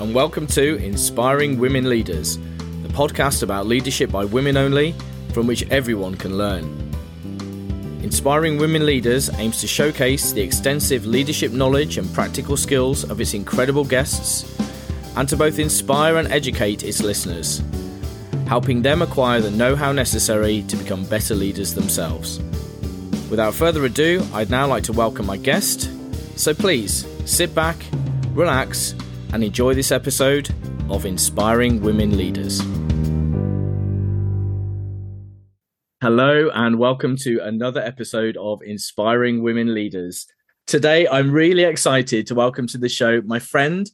and welcome to Inspiring Women Leaders, the podcast about leadership by women only, from which everyone can learn. Inspiring Women Leaders aims to showcase the extensive leadership knowledge and practical skills of its incredible guests, and to both inspire and educate its listeners, helping them acquire the know how necessary to become better leaders themselves. Without further ado, I'd now like to welcome my guest. So please sit back, relax, and enjoy this episode of Inspiring Women Leaders. Hello, and welcome to another episode of Inspiring Women Leaders. Today, I'm really excited to welcome to the show my friend,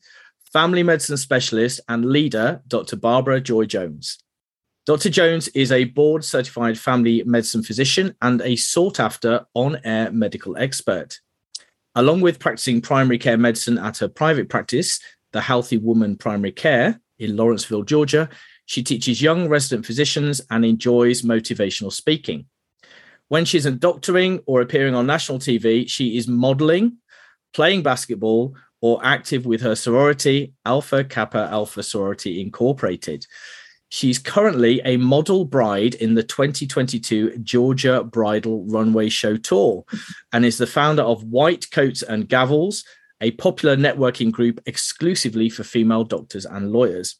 family medicine specialist, and leader, Dr. Barbara Joy Jones. Dr. Jones is a board certified family medicine physician and a sought after on air medical expert. Along with practicing primary care medicine at her private practice, the Healthy Woman Primary Care in Lawrenceville, Georgia, she teaches young resident physicians and enjoys motivational speaking. When she isn't doctoring or appearing on national TV, she is modeling, playing basketball, or active with her sorority, Alpha Kappa Alpha Sorority Incorporated. She's currently a model bride in the 2022 Georgia Bridal Runway Show Tour and is the founder of White Coats and Gavels, a popular networking group exclusively for female doctors and lawyers.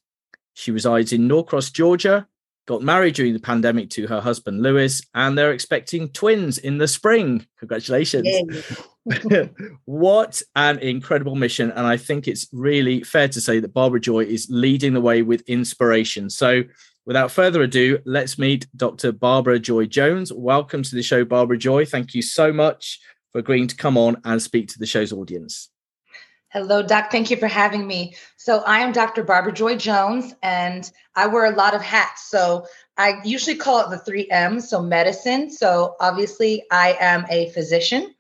She resides in Norcross, Georgia, got married during the pandemic to her husband, Lewis, and they're expecting twins in the spring. Congratulations. what an incredible mission. And I think it's really fair to say that Barbara Joy is leading the way with inspiration. So, without further ado, let's meet Dr. Barbara Joy Jones. Welcome to the show, Barbara Joy. Thank you so much for agreeing to come on and speak to the show's audience. Hello, Doc. Thank you for having me. So, I am Dr. Barbara Joy Jones, and I wear a lot of hats. So, I usually call it the three M's. So, medicine. So, obviously, I am a physician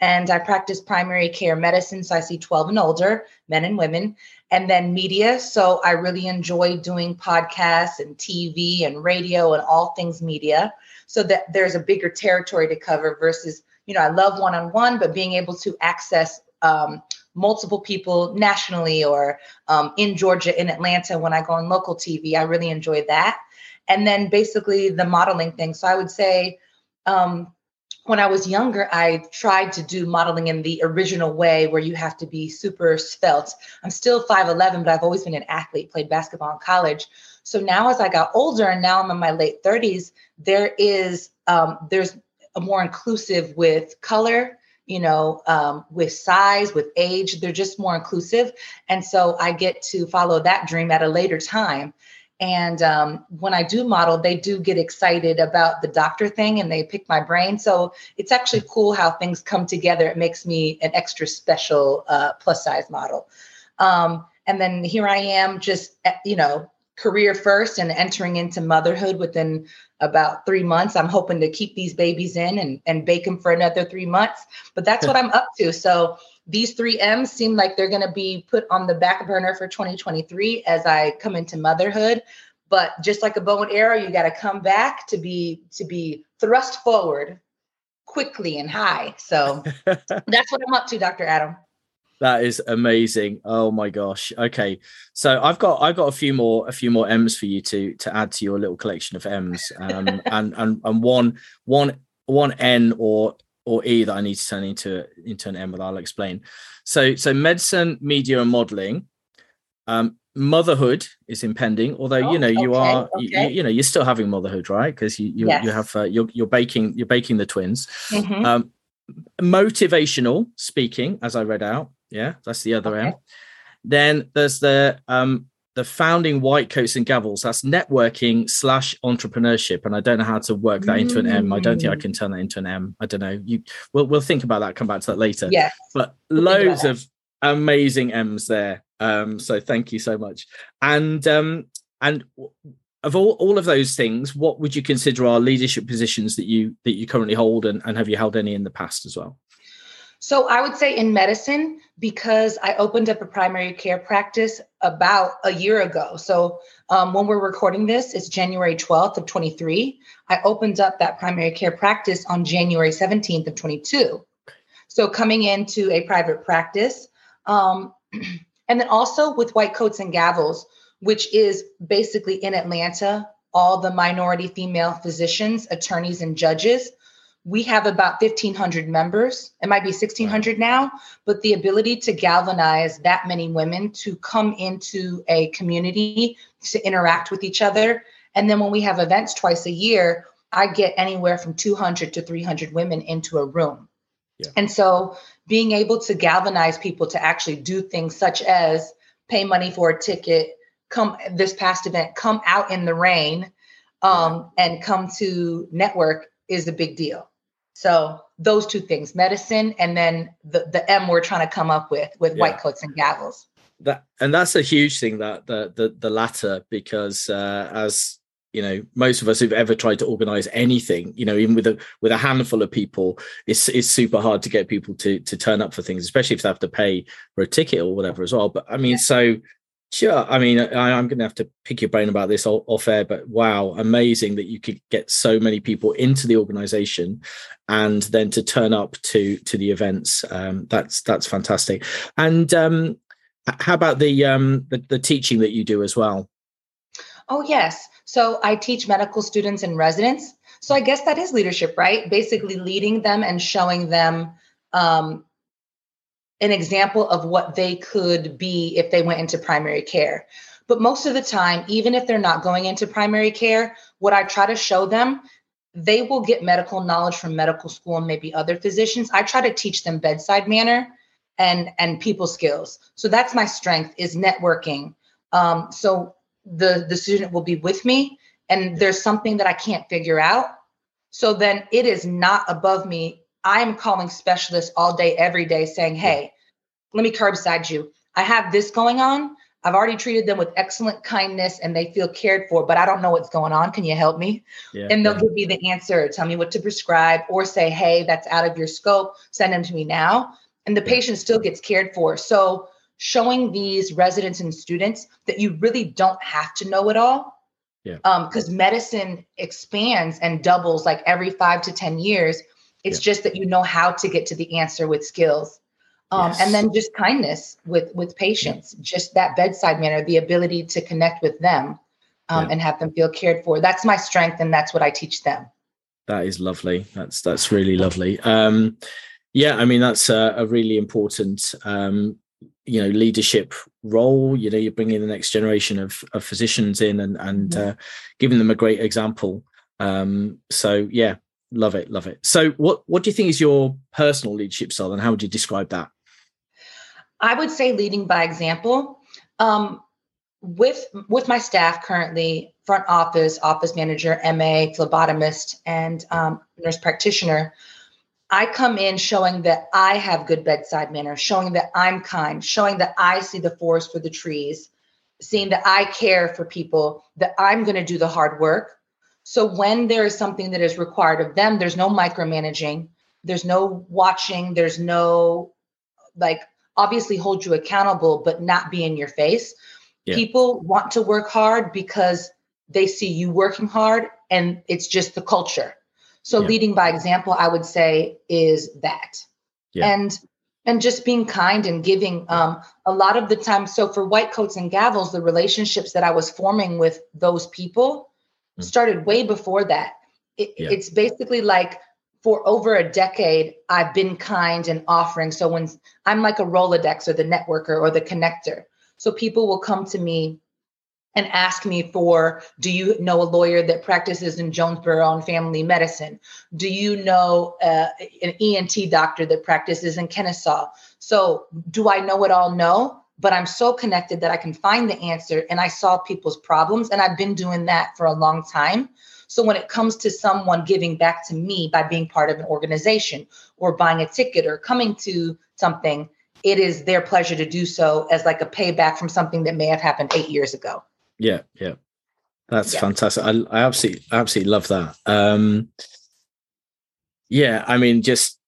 and I practice primary care medicine. So, I see 12 and older men and women, and then media. So, I really enjoy doing podcasts and TV and radio and all things media so that there's a bigger territory to cover versus, you know, I love one on one, but being able to access, um, multiple people nationally or um, in Georgia, in Atlanta, when I go on local TV. I really enjoy that. And then basically the modeling thing. So I would say um, when I was younger, I tried to do modeling in the original way where you have to be super svelte. I'm still 5'11, but I've always been an athlete, played basketball in college. So now as I got older and now I'm in my late 30s, there is um, there's a more inclusive with color you know, um, with size, with age, they're just more inclusive. And so I get to follow that dream at a later time. And um, when I do model, they do get excited about the doctor thing and they pick my brain. So it's actually cool how things come together. It makes me an extra special uh, plus size model. Um, and then here I am, just, eh, you know, career first and entering into motherhood within about three months. I'm hoping to keep these babies in and, and bake them for another three months. But that's what I'm up to. So these three M's seem like they're going to be put on the back burner for 2023 as I come into motherhood. But just like a bow and arrow, you got to come back to be to be thrust forward quickly and high. So that's what I'm up to, Dr. Adam. That is amazing. Oh my gosh. Okay. So I've got I've got a few more a few more M's for you to to add to your little collection of M's. Um and and and one one one N or or E that I need to turn into into an M that I'll explain. So so medicine, media, and modeling. Um motherhood is impending although oh, you know you okay, are okay. you, you, know you're still having motherhood right because you you, yes. you have uh, you're, you're baking you're baking the twins mm-hmm. um motivational speaking as i read out yeah, that's the other okay. end. Then there's the um the founding white coats and gavels. That's networking slash entrepreneurship, and I don't know how to work that into an M. I don't think I can turn that into an M. I don't know. You we'll we'll think about that. Come back to that later. Yeah, but loads of amazing M's there. Um, so thank you so much. And um, and of all, all of those things, what would you consider are leadership positions that you that you currently hold, and, and have you held any in the past as well? So I would say in medicine, because I opened up a primary care practice about a year ago. So um, when we're recording this, it's January 12th of 23. I opened up that primary care practice on January 17th of 22. So coming into a private practice, um, And then also with White Coats and Gavels, which is basically in Atlanta, all the minority female physicians, attorneys, and judges. We have about 1,500 members. It might be 1,600 now, but the ability to galvanize that many women to come into a community to interact with each other. And then when we have events twice a year, I get anywhere from 200 to 300 women into a room. Yeah. And so being able to galvanize people to actually do things such as pay money for a ticket, come this past event, come out in the rain um, and come to network is a big deal. So those two things, medicine and then the, the M we're trying to come up with with yeah. white coats and gavels. That and that's a huge thing that the the, the latter because uh, as you know most of us who've ever tried to organize anything you know even with a with a handful of people it's it's super hard to get people to to turn up for things especially if they have to pay for a ticket or whatever as well but i mean yeah. so Sure. I mean, I, am going to have to pick your brain about this off air, but wow, amazing that you could get so many people into the organization, and then to turn up to to the events. Um, that's that's fantastic. And um, how about the, um, the the teaching that you do as well? Oh yes. So I teach medical students and residents. So I guess that is leadership, right? Basically, leading them and showing them um, an example of what they could be if they went into primary care. But most of the time, even if they're not going into primary care, what I try to show them, they will get medical knowledge from medical school and maybe other physicians. I try to teach them bedside manner and and people skills. So that's my strength is networking. Um, so the the student will be with me, and there's something that I can't figure out. So then it is not above me I'm calling specialists all day, every day, saying, Hey, let me curbside you. I have this going on. I've already treated them with excellent kindness and they feel cared for, but I don't know what's going on. Can you help me? Yeah, and they'll yeah. give me the answer, tell me what to prescribe, or say, Hey, that's out of your scope. Send them to me now. And the patient still gets cared for. So, showing these residents and students that you really don't have to know it all. Yeah. Because um, medicine expands and doubles like every five to 10 years. It's yeah. just that you know how to get to the answer with skills. Um, yes. and then just kindness with with patients just that bedside manner the ability to connect with them um, yeah. and have them feel cared for. That's my strength and that's what i teach them. That is lovely. That's that's really lovely. Um, yeah i mean that's a, a really important um, you know leadership role. You know you're bringing the next generation of, of physicians in and and mm-hmm. uh, giving them a great example. Um, so yeah love it love it. So what what do you think is your personal leadership style and how would you describe that i would say leading by example um, with with my staff currently front office office manager ma phlebotomist and um, nurse practitioner i come in showing that i have good bedside manner showing that i'm kind showing that i see the forest for the trees seeing that i care for people that i'm going to do the hard work. So when there is something that is required of them, there's no micromanaging, there's no watching, there's no like obviously hold you accountable, but not be in your face. Yeah. People want to work hard because they see you working hard and it's just the culture. So yeah. leading by example, I would say is that. Yeah. And and just being kind and giving um, a lot of the time so for white coats and gavels the relationships that i was forming with those people Mm. started way before that. It, yeah. It's basically like for over a decade, I've been kind and offering. So when I'm like a Rolodex or the networker or the connector, so people will come to me and ask me for do you know a lawyer that practices in Jonesboro on family medicine? Do you know uh, an ENT doctor that practices in Kennesaw? So do I know it all? No but I'm so connected that I can find the answer and I solve people's problems. And I've been doing that for a long time. So when it comes to someone giving back to me by being part of an organization or buying a ticket or coming to something, it is their pleasure to do so as like a payback from something that may have happened eight years ago. Yeah, yeah. That's yeah. fantastic. I, I absolutely absolutely love that. Um yeah, I mean just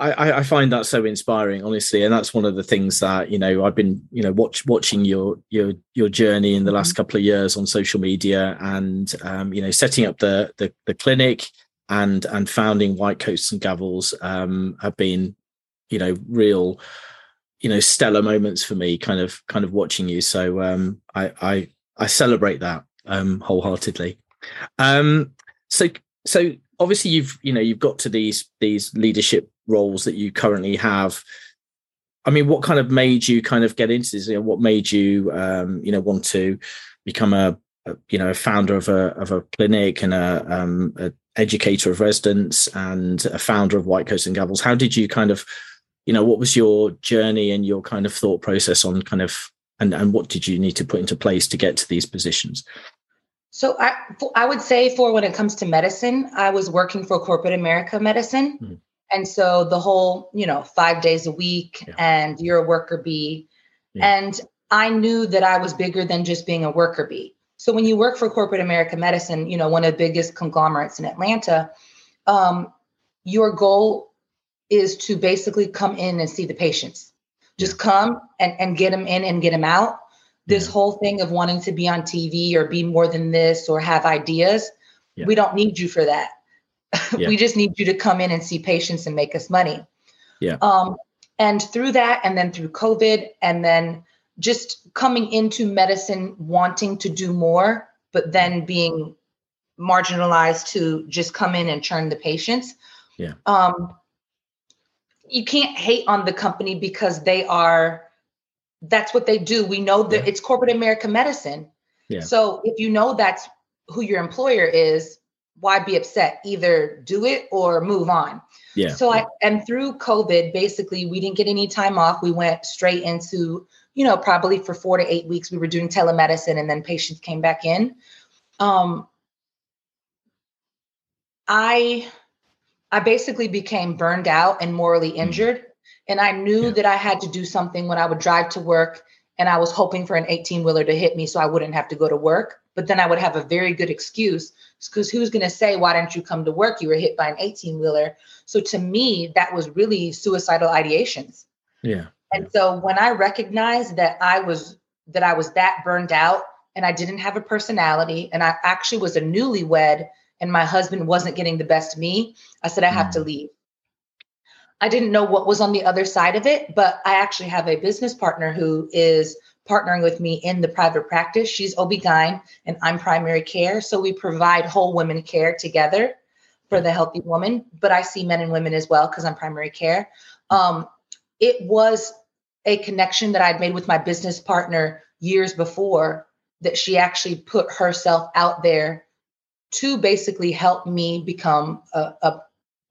I, I find that so inspiring, honestly, and that's one of the things that you know I've been you know watch watching your your your journey in the last mm-hmm. couple of years on social media, and um, you know setting up the, the the clinic and and founding White Coats and Gavels um, have been you know real you know stellar moments for me kind of kind of watching you so um i i i celebrate that um wholeheartedly um so so obviously you've you know you've got to these these leadership roles that you currently have. I mean what kind of made you kind of get into this? You know what made you um you know want to become a, a you know a founder of a of a clinic and a um a educator of residents and a founder of white coats and gavels how did you kind of you know what was your journey and your kind of thought process on kind of and and what did you need to put into place to get to these positions so I, I would say for when it comes to medicine, I was working for corporate America medicine. Mm-hmm. And so the whole, you know, five days a week yeah. and you're a worker bee. Yeah. And I knew that I was bigger than just being a worker bee. So when you work for corporate America medicine, you know, one of the biggest conglomerates in Atlanta, um, your goal is to basically come in and see the patients. Just come and, and get them in and get them out this yeah. whole thing of wanting to be on TV or be more than this or have ideas, yeah. we don't need you for that. Yeah. we just need you to come in and see patients and make us money. Yeah. Um, and through that, and then through COVID, and then just coming into medicine wanting to do more, but then being marginalized to just come in and churn the patients. Yeah. Um, you can't hate on the company because they are that's what they do. We know that yeah. it's corporate America medicine. Yeah. So if you know that's who your employer is, why be upset? Either do it or move on. Yeah. So. I and through COVID, basically we didn't get any time off. We went straight into, you know, probably for four to eight weeks, we were doing telemedicine and then patients came back in. Um I I basically became burned out and morally mm. injured. And I knew yeah. that I had to do something when I would drive to work and I was hoping for an 18 wheeler to hit me so I wouldn't have to go to work. But then I would have a very good excuse because who's going to say, why didn't you come to work? You were hit by an 18 wheeler. So to me, that was really suicidal ideations. Yeah. And so when I recognized that I was that I was that burned out and I didn't have a personality and I actually was a newlywed and my husband wasn't getting the best me, I said I have mm. to leave. I didn't know what was on the other side of it, but I actually have a business partner who is partnering with me in the private practice. She's OB-GYN and I'm primary care. So we provide whole women care together for the healthy woman, but I see men and women as well because I'm primary care. Um, it was a connection that I'd made with my business partner years before that she actually put herself out there to basically help me become a, a,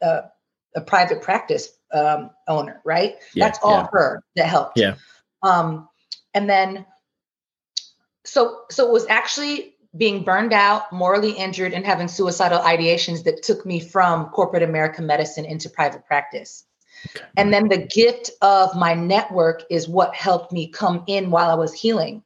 a, a private practice um, owner, right? Yeah, That's all yeah. her that helped. Yeah. Um, and then, so so it was actually being burned out, morally injured, and having suicidal ideations that took me from corporate American medicine into private practice. Okay. And then the gift of my network is what helped me come in while I was healing.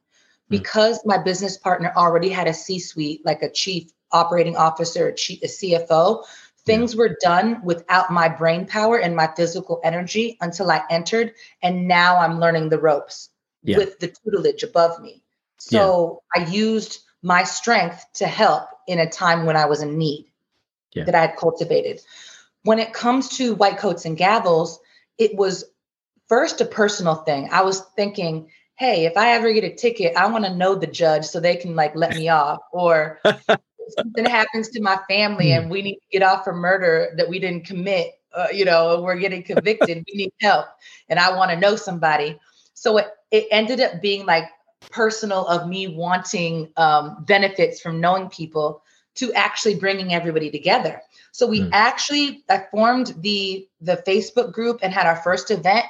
Hmm. Because mm. my business partner already had a C suite, like a chief operating officer, a, chief, a CFO, Things yeah. were done without my brain power and my physical energy until I entered. And now I'm learning the ropes yeah. with the tutelage above me. So yeah. I used my strength to help in a time when I was in need that I had cultivated. When it comes to white coats and gavels, it was first a personal thing. I was thinking, hey, if I ever get a ticket, I want to know the judge so they can like let me off. Or something happens to my family mm. and we need to get off for murder that we didn't commit, uh, you know, we're getting convicted, we need help, and I want to know somebody. So it, it ended up being like personal of me wanting um, benefits from knowing people to actually bringing everybody together. So we mm. actually I formed the the Facebook group and had our first event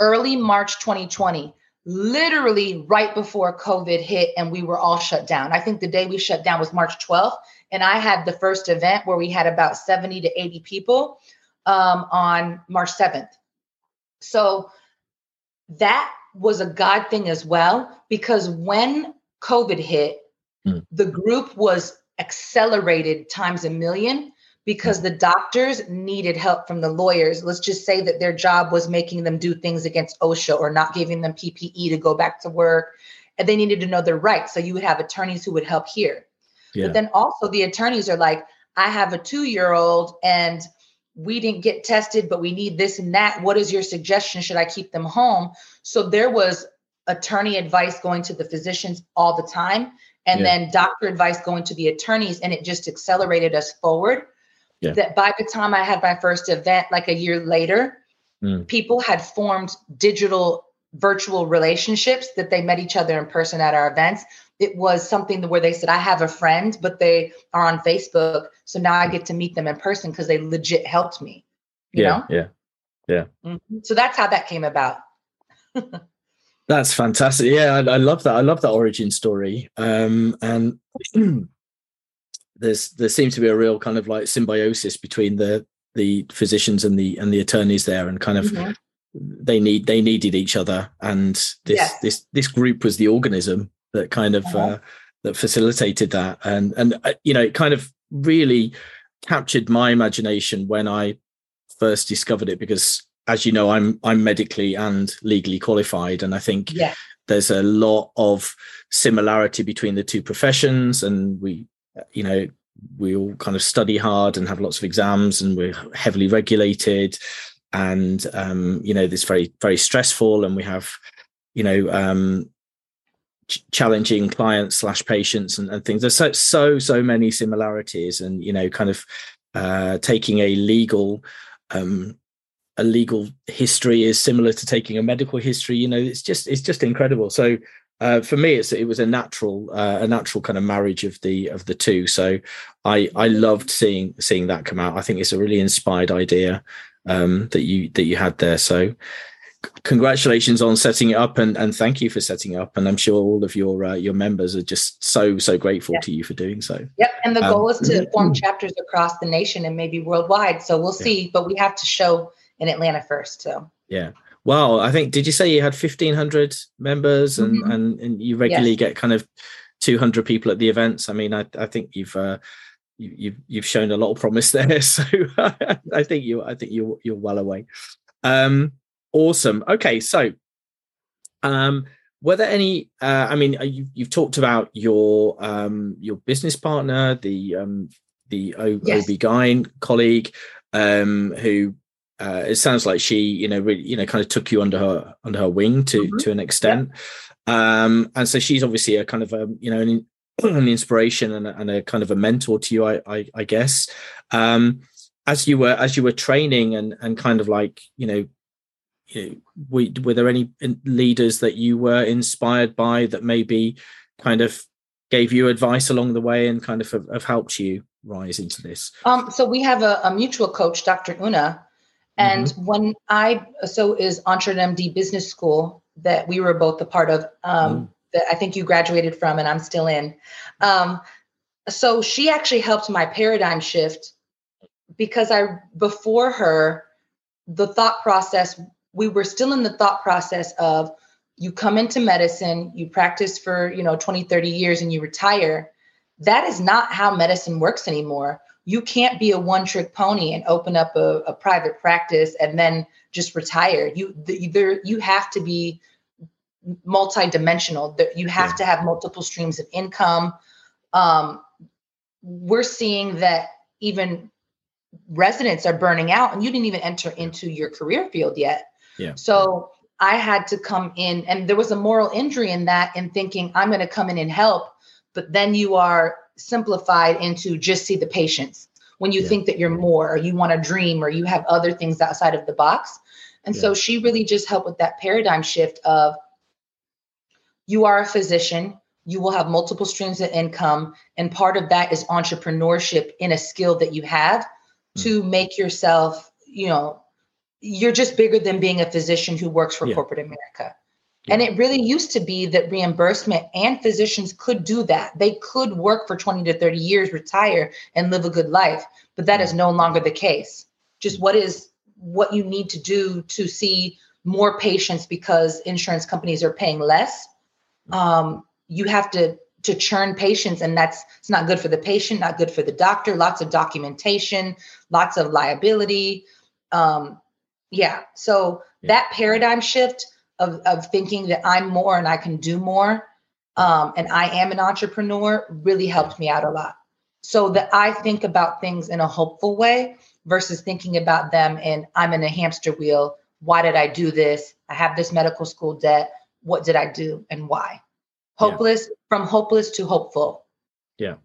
early March 2020 literally right before COVID hit and we were all shut down. I think the day we shut down was March 12th. And I had the first event where we had about 70 to 80 people um, on March 7th. So that was a God thing as well, because when COVID hit, mm. the group was accelerated times a million because the doctors needed help from the lawyers. Let's just say that their job was making them do things against OSHA or not giving them PPE to go back to work. And they needed to know their rights. So you would have attorneys who would help here. Yeah. But then also the attorneys are like, I have a two year old and we didn't get tested, but we need this and that. What is your suggestion? Should I keep them home? So there was attorney advice going to the physicians all the time, and yeah. then doctor advice going to the attorneys, and it just accelerated us forward. Yeah. That by the time I had my first event, like a year later, mm. people had formed digital virtual relationships that they met each other in person at our events it was something where they said, I have a friend, but they are on Facebook. So now I get to meet them in person because they legit helped me. yeah. Know? Yeah. Yeah. Mm-hmm. So that's how that came about. that's fantastic. Yeah. I, I, love that. I love that origin story. Um, and there's, there seems to be a real kind of like symbiosis between the, the physicians and the, and the attorneys there and kind of, mm-hmm. they need, they needed each other. And this, this, this group was the organism that kind of uh-huh. uh, that facilitated that and and uh, you know it kind of really captured my imagination when i first discovered it because as you know i'm i'm medically and legally qualified and i think yeah. there's a lot of similarity between the two professions and we you know we all kind of study hard and have lots of exams and we're heavily regulated. And um you know this very very stressful and we have you know um challenging clients slash patients and, and, things. There's so so so many similarities and you know kind of uh taking a legal um a legal history is similar to taking a medical history you know it's just it's just incredible. So uh, for me it's it was a natural uh, a natural kind of marriage of the of the two. So i i loved seeing seeing that come out. I think it's a really inspired idea um that you that you had there. So congratulations on setting it up and, and thank you for setting up. And i'm sure all of your uh, your members are just so so grateful to you for doing so. Yep and the um, goal is to form chapters across the nation and maybe worldwide. So we'll see yeah. but we have to show in atlanta first so. Yeah well i think did you say you had 1500 members and mm-hmm. and, and you regularly yes. get kind of 200 people at the events i mean i, I think you've uh, you, you've you've shown a lot of promise there so i think you i think you're you're well away um Awesome. Okay, so um, were there any? Uh, I mean, uh, you, you've talked about your um, your business partner, the um, the o- yes. OB-GYN colleague, um, who uh, it sounds like she, you know, really, you know, kind of took you under her under her wing to mm-hmm. to an extent. Yeah. Um, and so she's obviously a kind of a, you know, an, an inspiration and a, and a, kind of a mentor to you, I, I, I guess. Um, as you were as you were training and and kind of like you know you know, were, were there any leaders that you were inspired by that maybe kind of gave you advice along the way and kind of have, have helped you rise into this? Um, so we have a, a mutual coach, Dr. Una, and mm-hmm. when I so is EntreMD Business School that we were both a part of. Um, mm. That I think you graduated from, and I'm still in. Um, so she actually helped my paradigm shift because I before her, the thought process we were still in the thought process of you come into medicine, you practice for, you know, 20, 30 years and you retire. That is not how medicine works anymore. You can't be a one trick pony and open up a, a private practice and then just retire. You there you have to be multi-dimensional. You have yeah. to have multiple streams of income. Um, we're seeing that even residents are burning out and you didn't even enter into your career field yet yeah. So I had to come in, and there was a moral injury in that, in thinking I'm going to come in and help, but then you are simplified into just see the patients when you yeah. think that you're more, or you want to dream, or you have other things outside of the box. And yeah. so she really just helped with that paradigm shift of you are a physician, you will have multiple streams of income, and part of that is entrepreneurship in a skill that you have mm. to make yourself, you know, you're just bigger than being a physician who works for yeah. corporate America. And it really used to be that reimbursement and physicians could do that. They could work for 20 to 30 years, retire, and live a good life. But that is no longer the case. Just what is what you need to do to see more patients because insurance companies are paying less. Um, you have to to churn patients, and that's it's not good for the patient, not good for the doctor. Lots of documentation, lots of liability. Um, yeah. So yeah. that paradigm shift of, of thinking that I'm more and I can do more um, and I am an entrepreneur really helped me out a lot. so that I think about things in a hopeful way versus thinking about them in I'm in a hamster wheel. Why did I do this? I have this medical school debt. What did I do and why? Hopeless yeah. from hopeless to hopeful. Yeah.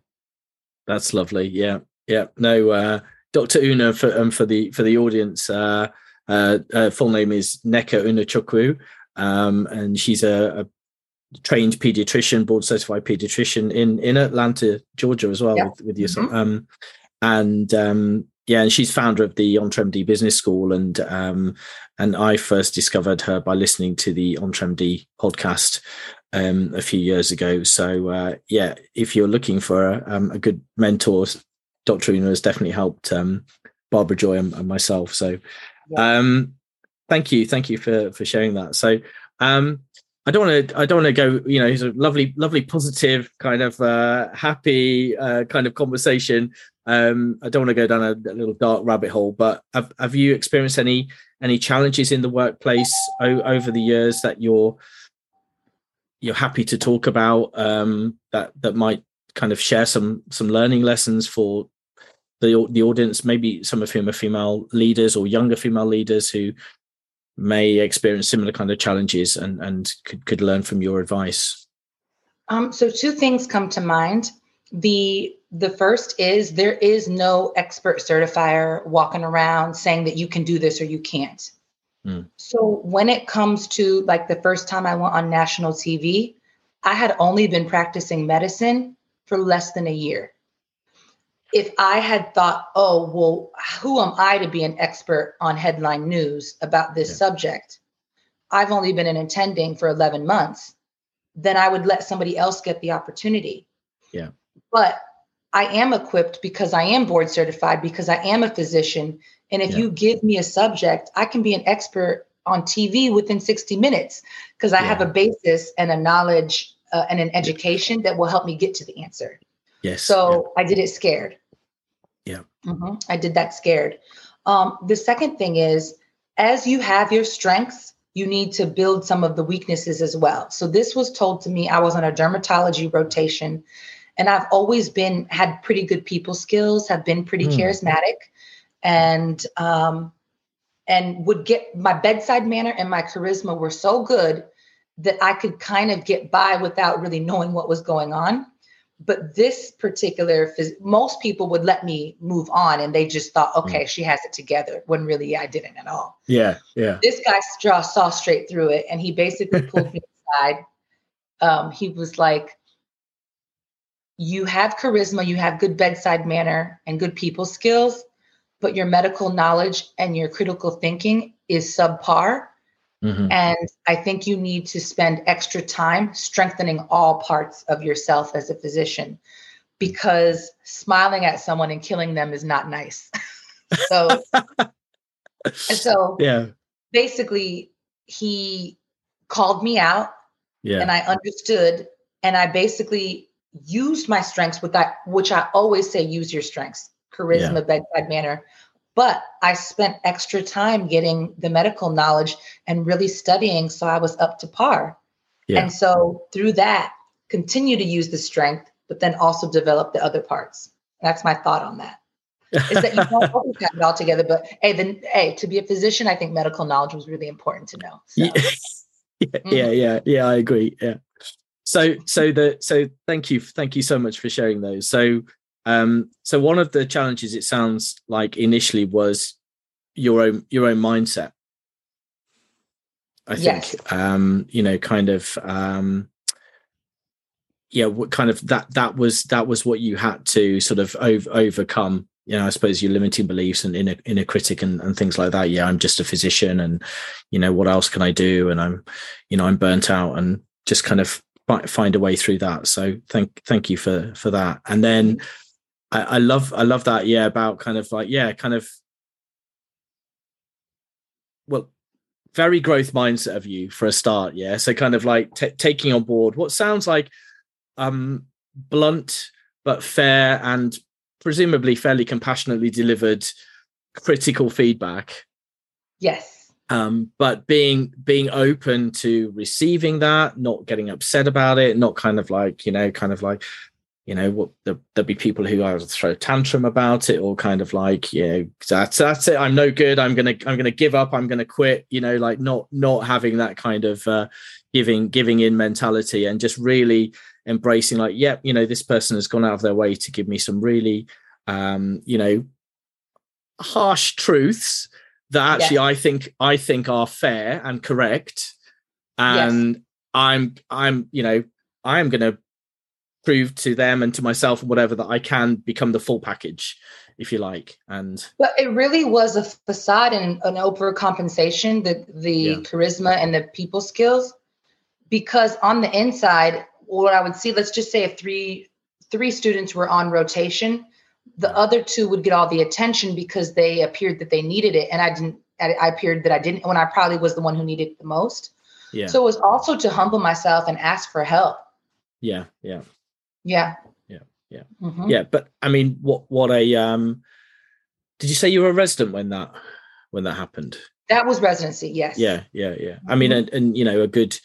That's lovely. Yeah. Yeah. No, uh, Dr. Una for um, for the for the audience, uh, uh, uh full name is Nneka Unachukwu, um, and she's a, a, trained pediatrician, board certified pediatrician in in Atlanta, Georgia, as well with, with yourself. Mm-hmm. Um, and um, yeah, and she's founder of the EntreMD Business School, and um, and I first discovered her by listening to the EntreMD podcast um, a few years ago. So uh, yeah, if you're looking for a, um, a good mentor, Dr. Una has definitely helped um, Barbara Joy and, and myself. So um, thank you, thank you for for sharing that. So um, I don't want to. I don't want to go. You know, it's a lovely, lovely, positive kind of uh, happy uh, kind of conversation. Um, I don't want to go down a, a, little dark rabbit hole, but have, have you experienced any any challenges in the workplace o- over the years that you're you're happy to talk about um, that that might kind of share some some learning lessons for the the audience, maybe some of whom are female leaders or younger female leaders who may experience similar kind of challenges and and could could learn from your advice. Um, so two things come to mind. The the first is there is no expert certifier walking around saying that you can do this or you can't. Mm. So when it comes to like the first time I went on national TV, I had only been practicing medicine for less than a year. If I had thought, oh, well, who am I to be an expert on headline news about this yeah. subject? I've only been in attending for 11 months. Then I would let somebody else get the opportunity. Yeah. But I am equipped because I am board certified, because I am a physician. And if yeah. you give me a subject, I can be an expert on TV within 60 minutes because I yeah. have a basis and a knowledge uh, and an education that will help me get to the answer. Yes. So yeah. I did it scared. Mm-hmm. I did that scared. Um, the second thing is, as you have your strengths, you need to build some of the weaknesses as well. So this was told to me. I was on a dermatology rotation and I've always been had pretty good people skills, have been pretty mm. charismatic, and um, and would get my bedside manner and my charisma were so good that I could kind of get by without really knowing what was going on. But this particular, most people would let me move on and they just thought, hmm. okay, mm. she has it together. When really I didn't at all. Yeah, yeah. This guy saw, saw straight through it and he basically pulled me aside. Um, he was like, you have charisma, you have good bedside manner and good people skills, but your medical knowledge and your critical thinking is subpar. Mm-hmm. And I think you need to spend extra time strengthening all parts of yourself as a physician because smiling at someone and killing them is not nice. so, so yeah, basically, he called me out yeah. and I understood. And I basically used my strengths with that, which I always say use your strengths, charisma, yeah. bedside manner. But I spent extra time getting the medical knowledge and really studying so I was up to par. Yeah. And so through that, continue to use the strength, but then also develop the other parts. That's my thought on that. is that you don't always have it all together, but hey, then hey, to be a physician, I think medical knowledge was really important to know. So. Yeah. yeah, mm-hmm. yeah, yeah, yeah, I agree. Yeah so so the so thank you thank you so much for sharing those so um so one of the challenges it sounds like initially was your own your own mindset i think yes. um you know kind of um yeah what kind of that that was that was what you had to sort of over, overcome you know i suppose your limiting beliefs and inner inner critic and, and things like that yeah i'm just a physician and you know what else can i do and i'm you know i'm burnt out and just kind of find a way through that. So thank thank you for for that. And then I, I love I love that yeah about kind of like yeah kind of well very growth mindset of you for a start yeah. So kind of like t- taking on board what sounds like um blunt but fair and presumably fairly compassionately delivered critical feedback. Yes. Um, but being being open to receiving that not getting upset about it not kind of like you know kind of like you know what there, will be people who either throw a tantrum about it or kind of like you know that's that's it i'm no good i'm gonna i'm gonna give up i'm gonna quit you know like not not having that kind of uh giving giving in mentality and just really embracing like yep yeah, you know this person has gone out of their way to give me some really um you know harsh truths that actually i think i think are fair and correct and yes. i'm i'm you know i'm gonna prove to them and to myself and whatever that I can become the full package, if you like. And but it really was a facade and an overcompensation, the the yeah. charisma and the people skills, because on the inside, what I would see, let's just say if three three students were on rotation, the other two would get all the attention because they appeared that they needed it, and I didn't. I appeared that I didn't when I probably was the one who needed it the most. Yeah. So it was also to humble myself and ask for help. Yeah, yeah. Yeah. Yeah. Yeah. Mm-hmm. Yeah. But I mean, what what a um did you say you were a resident when that when that happened? That was residency, yes. Yeah, yeah, yeah. I mean, mm-hmm. and, and you know, a good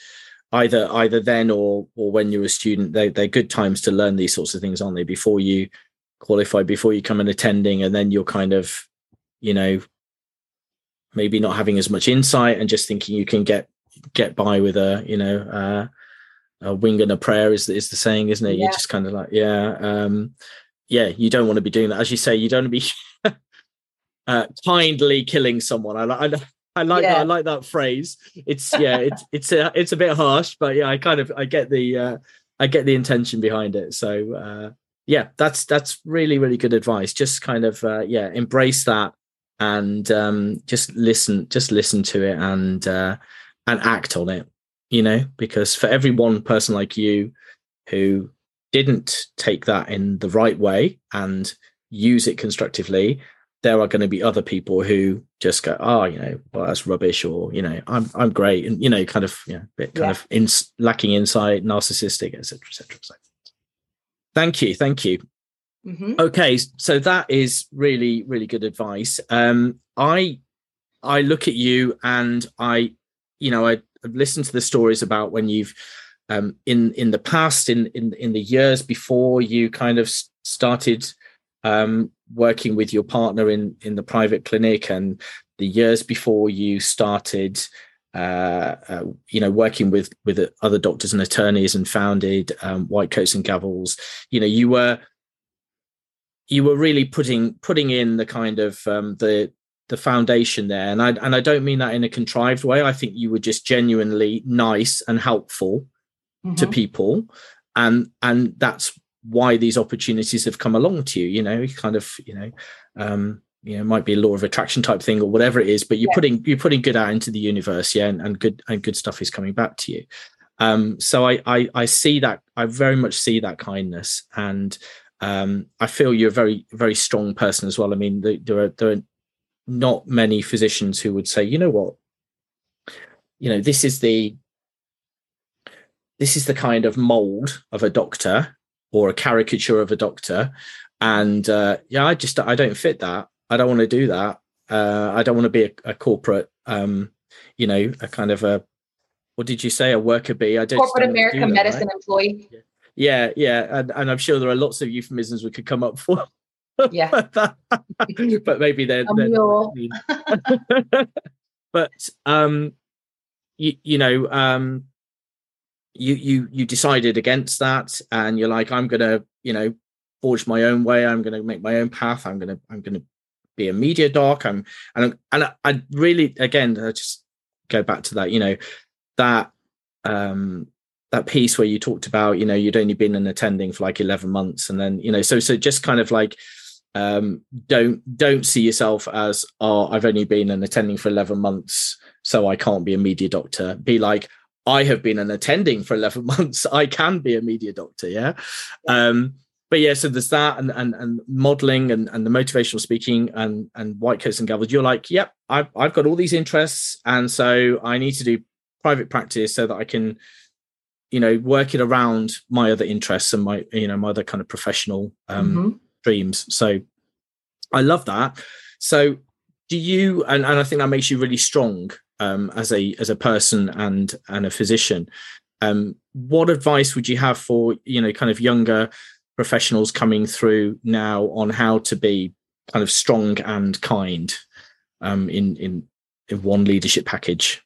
either either then or or when you're a student, they they're good times to learn these sorts of things, aren't they? Before you qualify, before you come and attending, and then you're kind of, you know, maybe not having as much insight and just thinking you can get get by with a, you know, uh a wing and a prayer is is the saying, isn't it? Yeah. You're just kind of like, yeah, um, yeah. You don't want to be doing that, as you say. You don't want to be uh, kindly killing someone. I like. I, I like yeah. that. I like that phrase. It's yeah. It's it's a it's a bit harsh, but yeah. I kind of I get the uh, I get the intention behind it. So uh, yeah, that's that's really really good advice. Just kind of uh, yeah, embrace that and um, just listen, just listen to it and uh, and act on it you know, because for every one person like you who didn't take that in the right way and use it constructively, there are going to be other people who just go, oh, you know, well, that's rubbish, or you know, I'm I'm great, and you know, kind of, yeah, bit kind yeah. of in, lacking insight, narcissistic, etc., etc. Et thank you, thank you. Mm-hmm. Okay, so that is really really good advice. Um, I I look at you and I, you know, I listened to the stories about when you've um, in in the past, in in in the years before you kind of started um, working with your partner in in the private clinic, and the years before you started, uh, uh, you know, working with with other doctors and attorneys, and founded um, White Coats and Gavels. You know, you were you were really putting putting in the kind of um, the the foundation there. And i and i don't mean that in a contrived way. I think you were just genuinely nice and helpful mm-hmm. to people. And and that's why these opportunities have come along to you you know kind of you know um you know might be a law of attraction type thing or whatever it is but you're yeah. putting you're putting good out into the universe yeah and, and good and good stuff is coming back to you. Um so I, I i see that i very much see that kindness. And um i feel you're a very very strong person as well. I mean there are there are not many physicians who would say, you know what, you know, this is the this is the kind of mold of a doctor or a caricature of a doctor, and uh, yeah, I just I don't fit that. I don't want to do that. Uh, I don't want to be a, a corporate, um, you know, a kind of a what did you say, a worker bee? I don't corporate American medicine right? employee. Yeah, yeah, and, and I'm sure there are lots of euphemisms we could come up for yeah. but maybe they're, they're but um you you know um you you you decided against that and you're like i'm gonna you know forge my own way. I'm gonna make my own path. I'm gonna i'm gonna be a media doc. I'm and and I, I really again I just go back to that you know that um that piece where you talked about you know you'd only been an attending for like 11 months and then you know so so just kind of like um, don't don't see yourself as oh i've only been an attending for 11 months so i can't be a media doctor. Be like i have been an attending for 11 months i can be a media doctor yeah? Um, but yeah so there's that and and, and modeling and, and the motivational speaking and and white coats and gavels you're like yep I've, I've got all these interests and so i need to do private practice so that i can you know work it around my other interests and my you know my other kind of professional um, mm-hmm streams. So I love that. So do you and, and I think that makes you really strong um, as a as a person and and a physician. Um, what advice would you have for you know kind of younger professionals coming through now on how to be kind of strong and kind um, in in in one leadership package?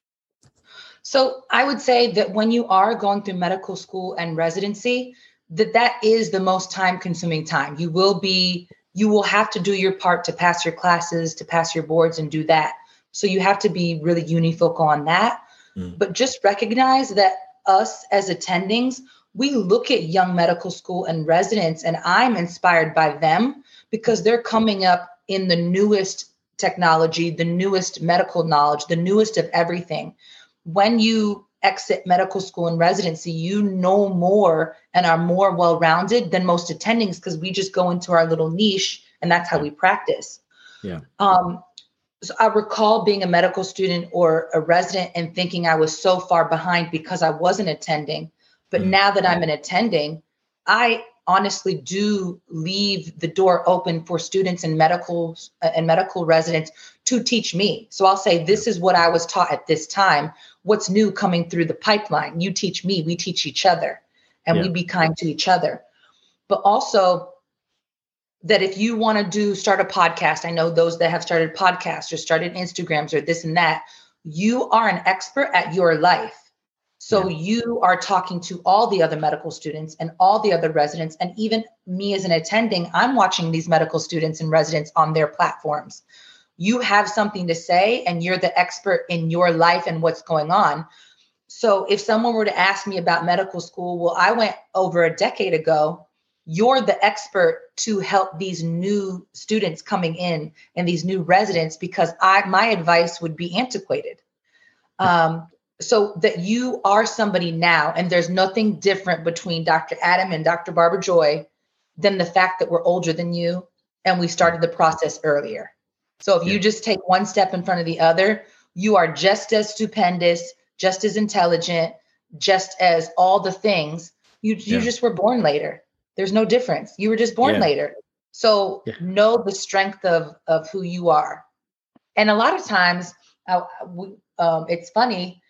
So I would say that when you are going through medical school and residency, that that is the most time consuming time. You will be you will have to do your part to pass your classes, to pass your boards and do that. So you have to be really unifocal on that. Mm. But just recognize that us as attendings, we look at young medical school and residents and I'm inspired by them because they're coming up in the newest technology, the newest medical knowledge, the newest of everything. When you exit medical school and residency, you know more and are more well rounded than most attendings because we just go into our little niche and that's how we practice. Yeah. Um, so I recall being a medical student or a resident and thinking I was so far behind because I wasn't attending. But mm. now that I'm an attending, I honestly do leave the door open for students and medical uh, and medical residents to teach me. So I'll say this is what I was taught at this time. What's new coming through the pipeline? You teach me, we teach each other, and yeah. we be kind to each other. But also that if you want to do start a podcast, I know those that have started podcasts or started Instagrams or this and that, you are an expert at your life so yeah. you are talking to all the other medical students and all the other residents, and even me as an attending, I'm watching these medical students and residents on their platforms. You have something to say, and you're the expert in your life and what's going on. So if someone were to ask me about medical school, well, I went over a decade ago. You're the expert to help these new students coming in and these new residents because I my advice would be antiquated. Um, so that you are somebody now and there's nothing different between dr adam and dr barbara joy than the fact that we're older than you and we started the process earlier so if yeah. you just take one step in front of the other you are just as stupendous just as intelligent just as all the things you you yeah. just were born later there's no difference you were just born yeah. later so know the strength of of who you are and a lot of times uh, we, um, it's funny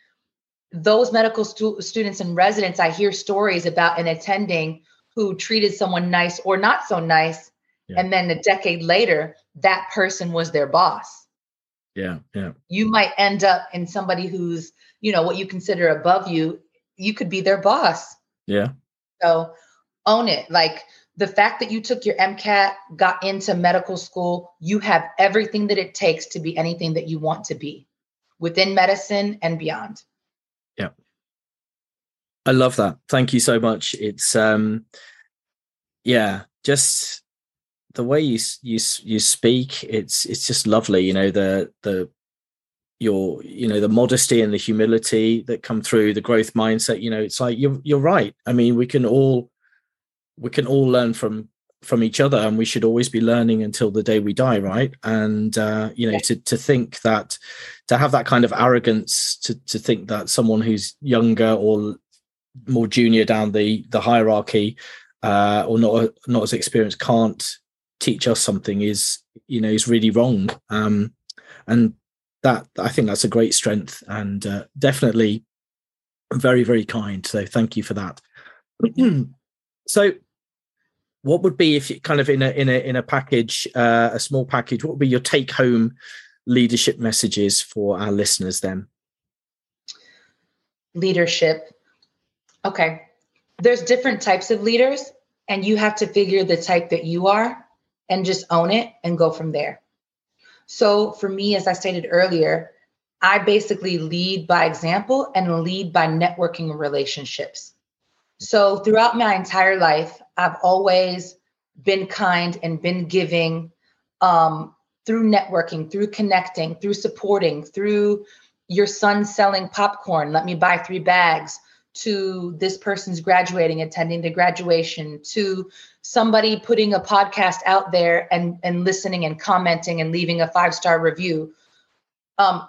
those medical stu- students and residents, I hear stories about an attending who treated someone nice or not so nice. And then a decade later, that person was their boss. Yeah. Yeah. You might end up in somebody who's, you know, what you consider above you. You could be their boss. Yeah. So own it. Like the fact that you took your MCAT, got into medical school, you have everything that it takes to be anything that you want to be within medicine and beyond. Yeah. I love that. Thank you so much. It's um yeah, just the way you you you speak it's it's just lovely, you know, the the your you know the modesty and the humility that come through the growth mindset you know it's like you're you're right. I mean we can all we can all learn from from each other and we should always be learning until the day we die right? And uh, you know to to think that to have that kind of arrogance to to think that someone who's younger or more junior down the the hierarchy uh, or not not as experienced can't teach us something is you know is really wrong. Um, and that i think that's a great strength and uh, definitely very very kind. So thank you for that. So what would be if you kind of in a in a in a package uh, a small package what would be your take home leadership messages for our listeners then? Leadership. Okay. There's different types of leaders and you have to figure the type that you are and just own it and go from there. So for me as i stated earlier i basically lead by example and lead by networking relationships. So throughout my entire life I've always been kind and been giving um, through networking, through connecting, through supporting, through your son selling popcorn, let me buy three bags, to this person's graduating, attending the graduation, to somebody putting a podcast out there and, and listening and commenting and leaving a five star review. Um,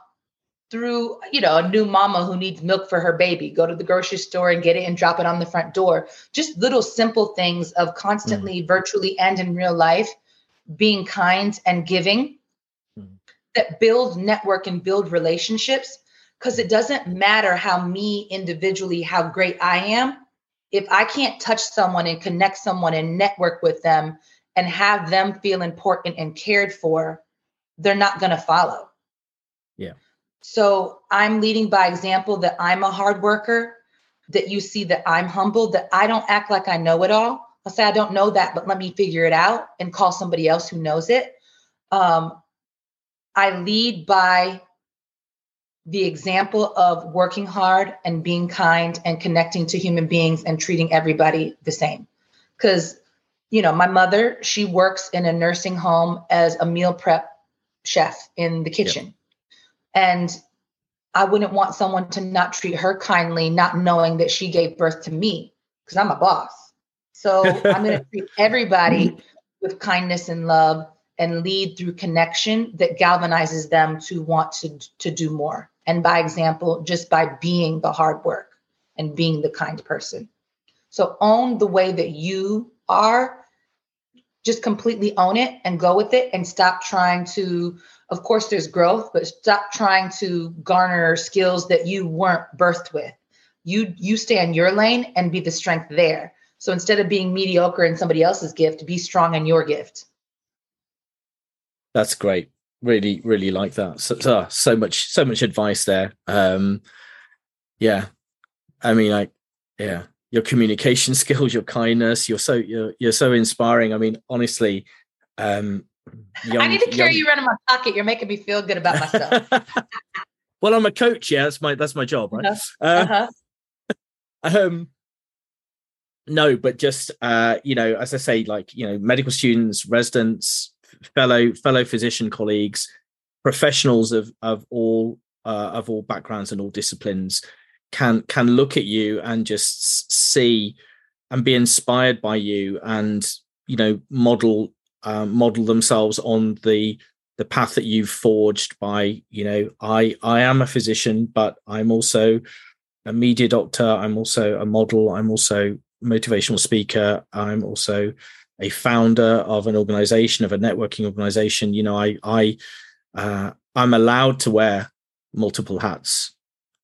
through you know a new mama who needs milk for her baby go to the grocery store and get it and drop it on the front door just little simple things of constantly mm-hmm. virtually and in real life being kind and giving mm-hmm. that build network and build relationships because it doesn't matter how me individually how great i am if I can't touch someone and connect someone and network with them and have them feel important and cared for, they're not going to follow. Yeah. So I'm leading by example that I'm a hard worker, that you see that I'm humble, that I don't act like I know it all. I'll say, I don't know that, but let me figure it out and call somebody else who knows it. Um, I lead by the example of working hard and being kind and connecting to human beings and treating everybody the same. Because, you know, my mother, she works in a nursing home as a meal prep chef in the kitchen. Yep. And I wouldn't want someone to not treat her kindly, not knowing that she gave birth to me, because I'm a boss. So I'm going to treat everybody with kindness and love and lead through connection that galvanizes them to want to, to do more and by example, just by being the hard work and being the kind person. So own the way that you are, just completely own it and go with it and stop trying to, of course, there's growth, but stop trying to garner skills that you weren't birthed with. You you stay in your lane and be the strength there. So instead of being mediocre in somebody else's gift, be strong in your gift. That's great really really like that. So, so, so much so much advice there. Um yeah. I mean like yeah your communication skills your kindness you're so you're you're so inspiring. I mean honestly um young, i need to carry young... you around in my pocket. You're making me feel good about myself. Well i'm a coach. Yeah that's my that's my job right? Uh-huh. Uh, um no but just uh you know as i say like you know medical students residents fellow fellow physician colleagues, professionals of of all uh, of all backgrounds and all disciplines can can look at you and just see and be inspired by you and you know model uh, model themselves on the the path that you've forged by you know i i am a physician but i'm also a media doctor i'm also a model i'm also motivational speaker i'm also a founder of an organization of a networking organization you know i i uh, i'm allowed to wear multiple hats.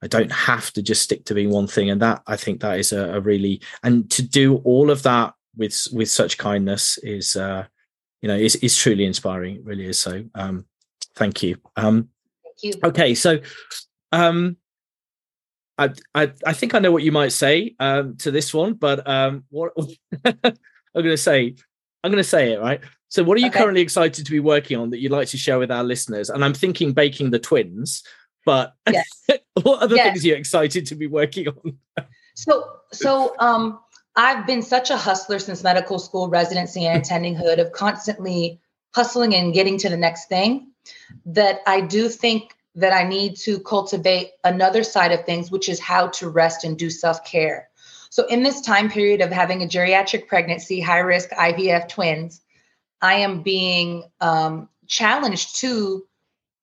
I don't have to just stick to being one thing and that i think that is a, a really and to do all of that with with such kindness is uh you know is, is truly inspiring it really is so um thank you. Um thank you. okay so um I, I, I think I know what you might say um, to this one, but um, what I'm going to say, I'm going to say it right. So, what are you okay. currently excited to be working on that you'd like to share with our listeners? And I'm thinking baking the twins, but yes. what other yes. things are you excited to be working on? so, so um, I've been such a hustler since medical school, residency, and attending hood of constantly hustling and getting to the next thing that I do think that I need to cultivate another side of things, which is how to rest and do self care. So, in this time period of having a geriatric pregnancy, high risk IVF twins, I am being um, challenged to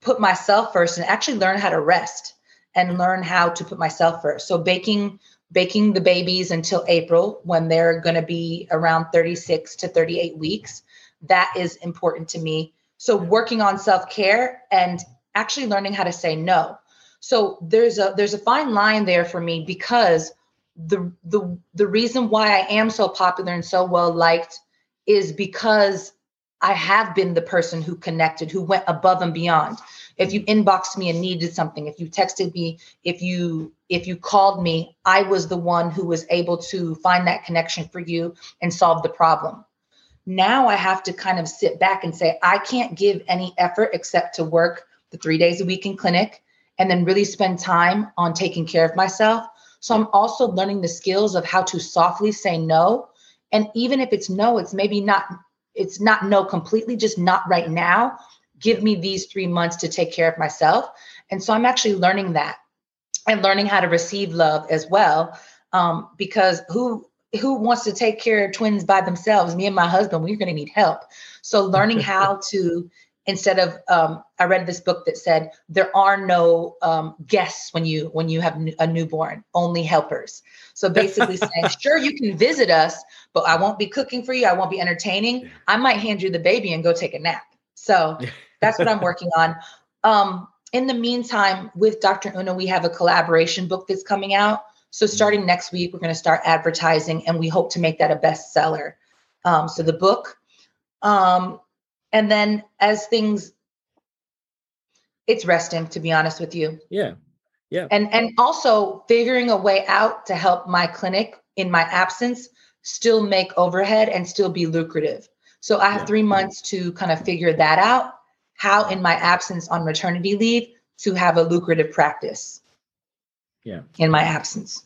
put myself first and actually learn how to rest and learn how to put myself first. So, baking baking the babies until April when they're going to be around 36 to 38 weeks. That is important to me. So, working on self care and actually learning how to say no. So there's a there's a fine line there for me because the the the reason why I am so popular and so well liked is because I have been the person who connected, who went above and beyond. If you inboxed me and needed something, if you texted me, if you if you called me, I was the one who was able to find that connection for you and solve the problem. Now I have to kind of sit back and say I can't give any effort except to work the 3 days a week in clinic and then really spend time on taking care of myself so I'm also learning the skills of how to softly say no. And even if it's no, it's maybe not, it's not no completely, just not right now. Give me these three months to take care of myself. And so I'm actually learning that and learning how to receive love as well. Um, because who who wants to take care of twins by themselves? Me and my husband, we're going to need help. So learning how to instead of um, i read this book that said there are no um, guests when you when you have a newborn only helpers. So basically saying sure you can visit us but i won't be cooking for you. I won't be entertaining. I might hand you the baby and go take a nap. So that's what i'm working on. Um, in the meantime with dr una we have a collaboration book that's coming out. So starting next week, we're going to start advertising, and we hope to make that a bestseller. Um, so the book, um, and then as things, it's resting. To be honest with you, yeah, yeah, and and also figuring a way out to help my clinic in my absence still make overhead and still be lucrative. So I have Yeah. three months to kind of figure that out. How in my absence on maternity leave to have a lucrative practice. Yeah. In my absence.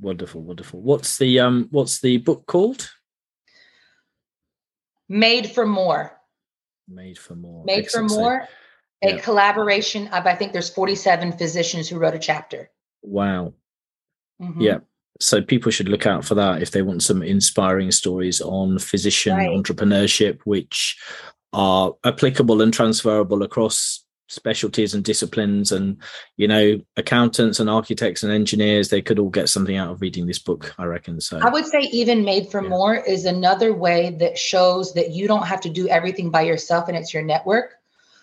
wonderful, wonderful. What's the um what's the book called? Made for more. Made for more. Made Excellent. for more. A yeah. collaboration of I think there's 47 physicians who wrote a chapter. wow. Mhm. Yeah. So people should look out for that if they want some inspiring stories on physician Right. entrepreneurship, which are applicable and transferable across specialties and disciplines. And you know, accountants and architects and engineers, they could all get something out of reading this book. I reckon. So I would say even made for Yeah. more is another way that shows that you don't have to do everything by yourself and it's your network.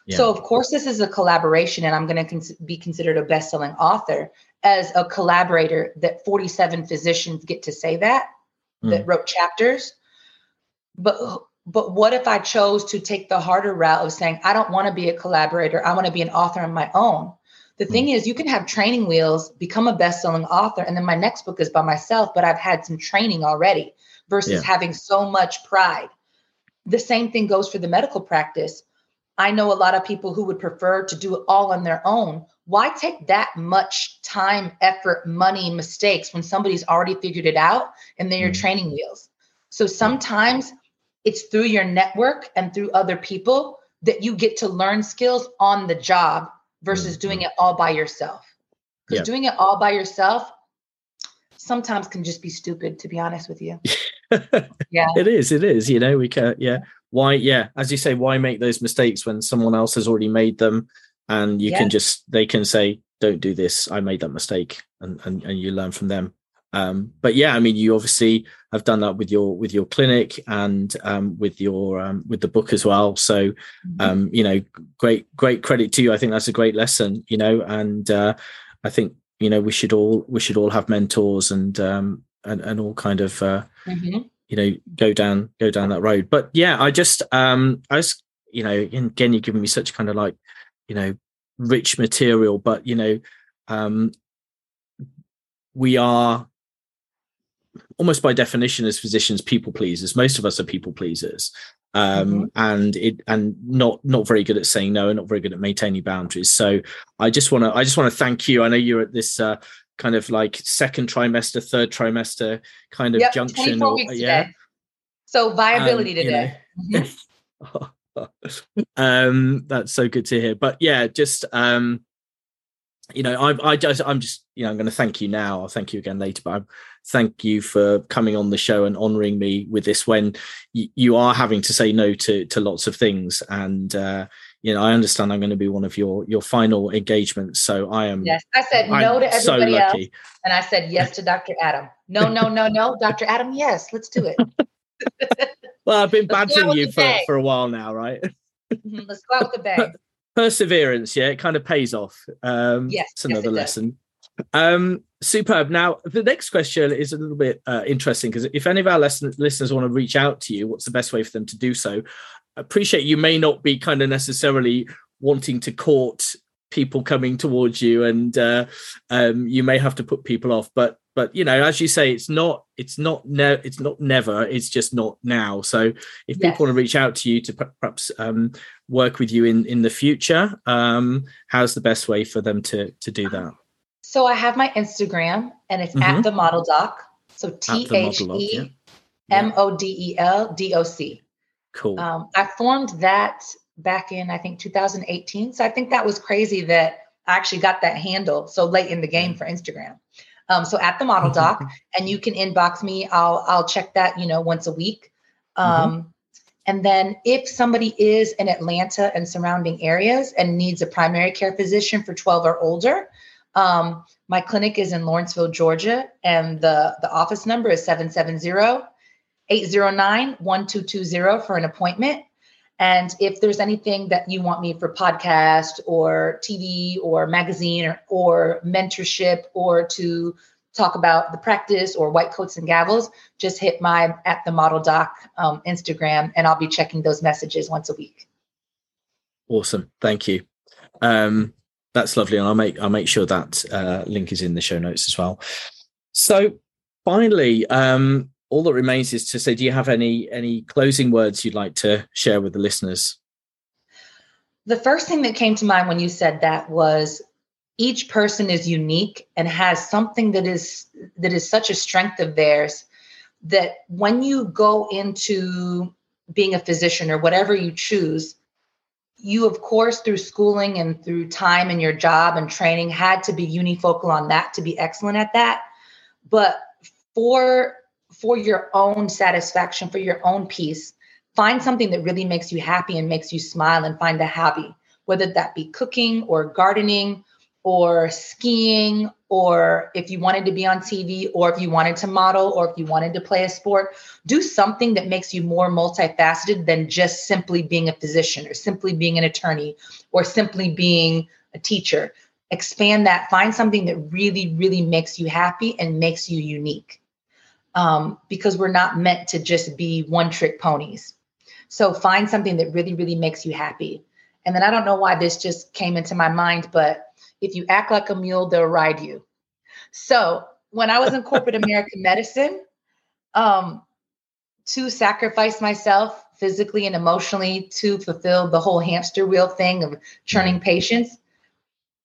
yeah. So of course this is a collaboration and I'm going to cons- be considered a best-selling author as a collaborator that 47 physicians get to say that that Mm. wrote chapters. But but what if I chose to take the harder route of saying I don't want to be a collaborator, I want to be an author on my own. The thing is you can have training wheels, become a best-selling author and then my next book is by myself, but I've had some training already versus Yeah. having so much pride. The same thing goes for the medical practice. I know a lot of people who would prefer to do it all on their own. Why take that much time, effort, money, mistakes when somebody's already figured it out and they're your Mm. training wheels? So sometimes it's through your network and through other people that you get to learn skills on the job versus Mm, doing it all by yourself. Because Yeah. doing it all by yourself sometimes can just be stupid, to be honest with you. Yeah. it is. It is. You know, we can. Yeah. Why? Yeah. As you say, why make those mistakes when someone else has already made them, and you Yeah. can just they can say, "Don't do this. I made that mistake," and and and you learn from them. Um, but yeah, I mean, you obviously have done that with your with your clinic and um, with your um, with the book as well. So Mm-hmm. um, you know, great great credit to you. I think that's a great lesson. You know, and uh, I think you know we should all we should all have mentors and um, and and all kind of. Uh, Mhm. you know go down go down that road but yeah i just um i was you know again you've given me such kind of like you know rich material but you know um we are almost by definition as physicians people pleasers most of us are people pleasers um and it and not not very good at saying no and not very good at maintaining boundaries so i just want to i just want to thank you i know you're at this uh kind of like second trimester third trimester kind of Yep, junction or yeah today. So viability um, you today. know. Mhm. um that's so good to hear but yeah just um you know i i just i'm just you know i'm going to thank you now i'll thank you again later but I'm, thank you for coming on the show and honoring me with this when y- you are having to say no to to lots of things and uh you know i understand i'm going to be one of your your final engagements so i am Yes, I said I'm no to so everybody else, lucky and I said yes to Dr. Adam. No, no, no, no, Dr. Adam. Yes, let's do it. well i've been Let's go out badgering you for for a while now right Mhm, Let's go out with a bang. perseverance yeah it kind of pays off. Um Yes, it's yes, another it does. lesson. Um superb. Now the next question is a little bit uh, interesting because if any of our lesson, listeners want to reach out to you what's the best way for them to do so? Appreciate you may not be kind of necessarily wanting to court people coming towards you and uh, um, you may have to put people off but but you know as you say it's not it's not ne- it's not never it's just not now so if people Yes. want to reach out to you to per- perhaps um, work with you in in the future um, how's the best way for them to to do that So I have my Instagram, and it's Mhm. at the model doc. So At T the H model doc, yeah. E M O D E L D O C. cool Um, I formed that back in I think 2018. So I think that was crazy that I actually got that handle so late in the game for Instagram. Um, so at the model doc, and you can inbox me. I'll I'll check that you know once a week. Um, And then if somebody is in Atlanta and surrounding areas and needs a primary care physician for 12 or older, um, my clinic is in Lawrenceville, Georgia, and the the office number is 770 809 1220 for an appointment. And if there's anything that you want me for podcast or TV or magazine or, or mentorship or to talk about the practice or white coats and gavels, just hit my at the model doc um, Instagram and I'll be checking those messages once a week. Awesome. Thank you. Um, that's lovely. And I'll make, I'll make sure that uh, link is in the show notes as well. So finally, um, all that remains is to say, do you have any, any closing words you'd like to share with the listeners? The first thing that came to mind when you said that was each person is unique and has something that is that is such a strength of theirs that when you go into being a physician or whatever you choose you of course through schooling and through time and your job and training had to be unifocal on that to be excellent at that but for for your own satisfaction for your own peace find something that really makes you happy and makes you smile and find a hobby whether that be cooking or gardening or skiing or if you wanted to be on TV or if you wanted to model or if you wanted to play a sport, do something that makes you more multifaceted than just simply being a physician or simply being an attorney or simply being a teacher. Expand that, find something that really, really makes you happy and makes you unique. Um, because we're not meant to just be one trick ponies. So find something that really, really makes you happy. And then I don't know why this just came into my mind, but if you act like a mule, they'll ride you. So when I was in corporate American medicine, um, to sacrifice myself physically and emotionally to fulfill the whole hamster wheel thing of churning patients,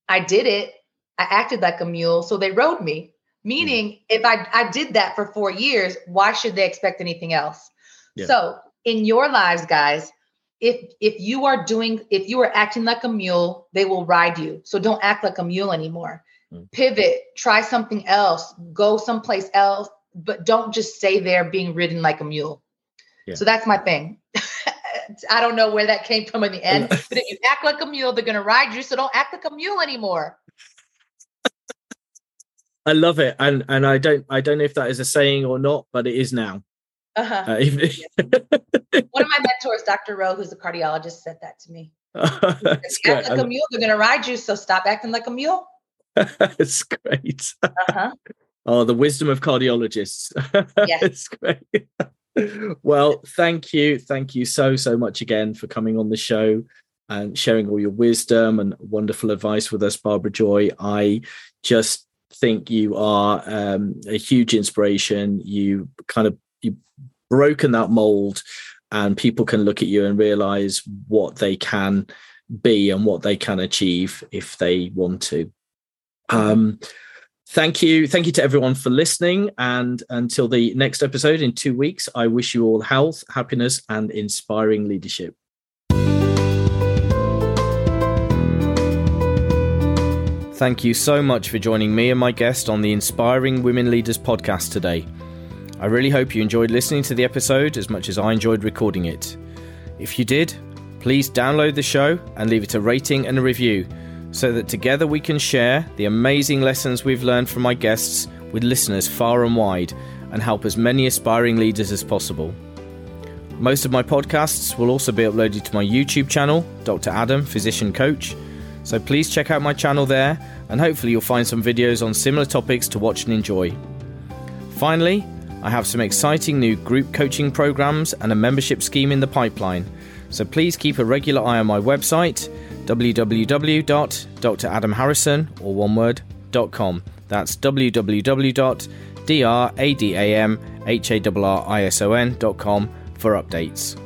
I did it. I acted like a mule, so they rode me. Meaning, if I, I did that for four years, why should they expect anything else? Yeah. So, in your lives, guys, if if you are doing if you are acting like a mule they will ride you so don't act like a mule anymore mm. pivot try something else go someplace else but don't just stay there being ridden like a mule yeah. so that's my thing i don't know where that came from in the end but if you act like a mule they're going to ride you so don't act like a mule anymore i love it and and i don't i don't know if that is a saying or not but it is now uh-huh. Uh, even, One of my mentors, Dr. Rowe, who's a cardiologist, said that to me. That's act like a mule, they're going to ride you. So stop acting like a mule. That's great. Uh-huh. Oh, the wisdom of cardiologists. Yes. it's great. well, thank you. Thank you so, so much again for coming on the show and sharing all your wisdom and wonderful advice with us, Barbara Joy. I just think you are um, a huge inspiration. You kind of you broken that mold and people can look at you and realize what they can be and what they can achieve if they want to um, thank you thank you to everyone for listening and until the next episode in two weeks i wish you all health happiness and inspiring leadership Thank you so much for joining me and my guest on the Inspiring Women Leaders podcast today. I really hope you enjoyed listening to the episode as much as I enjoyed recording it. If you did, please download the show and leave it a rating and a review so that together we can share the amazing lessons we've learned from my guests with listeners far and wide and help as many aspiring leaders as possible. Most of my podcasts will also be uploaded to my YouTube channel, Dr. Adam, Physician Coach. So please check out my channel there and hopefully you'll find some videos on similar topics to watch and enjoy. Finally, I have some exciting new group coaching programs and a membership scheme in the pipeline, so please keep a regular eye on my website www.dradamharrison or one word .com. That's www.dradamharrison.com for updates.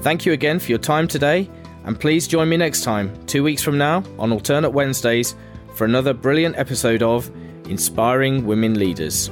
Thank you again for your time today, and please join me next time, two weeks from now, on alternate Wednesdays, for another brilliant episode of Inspiring Women Leaders.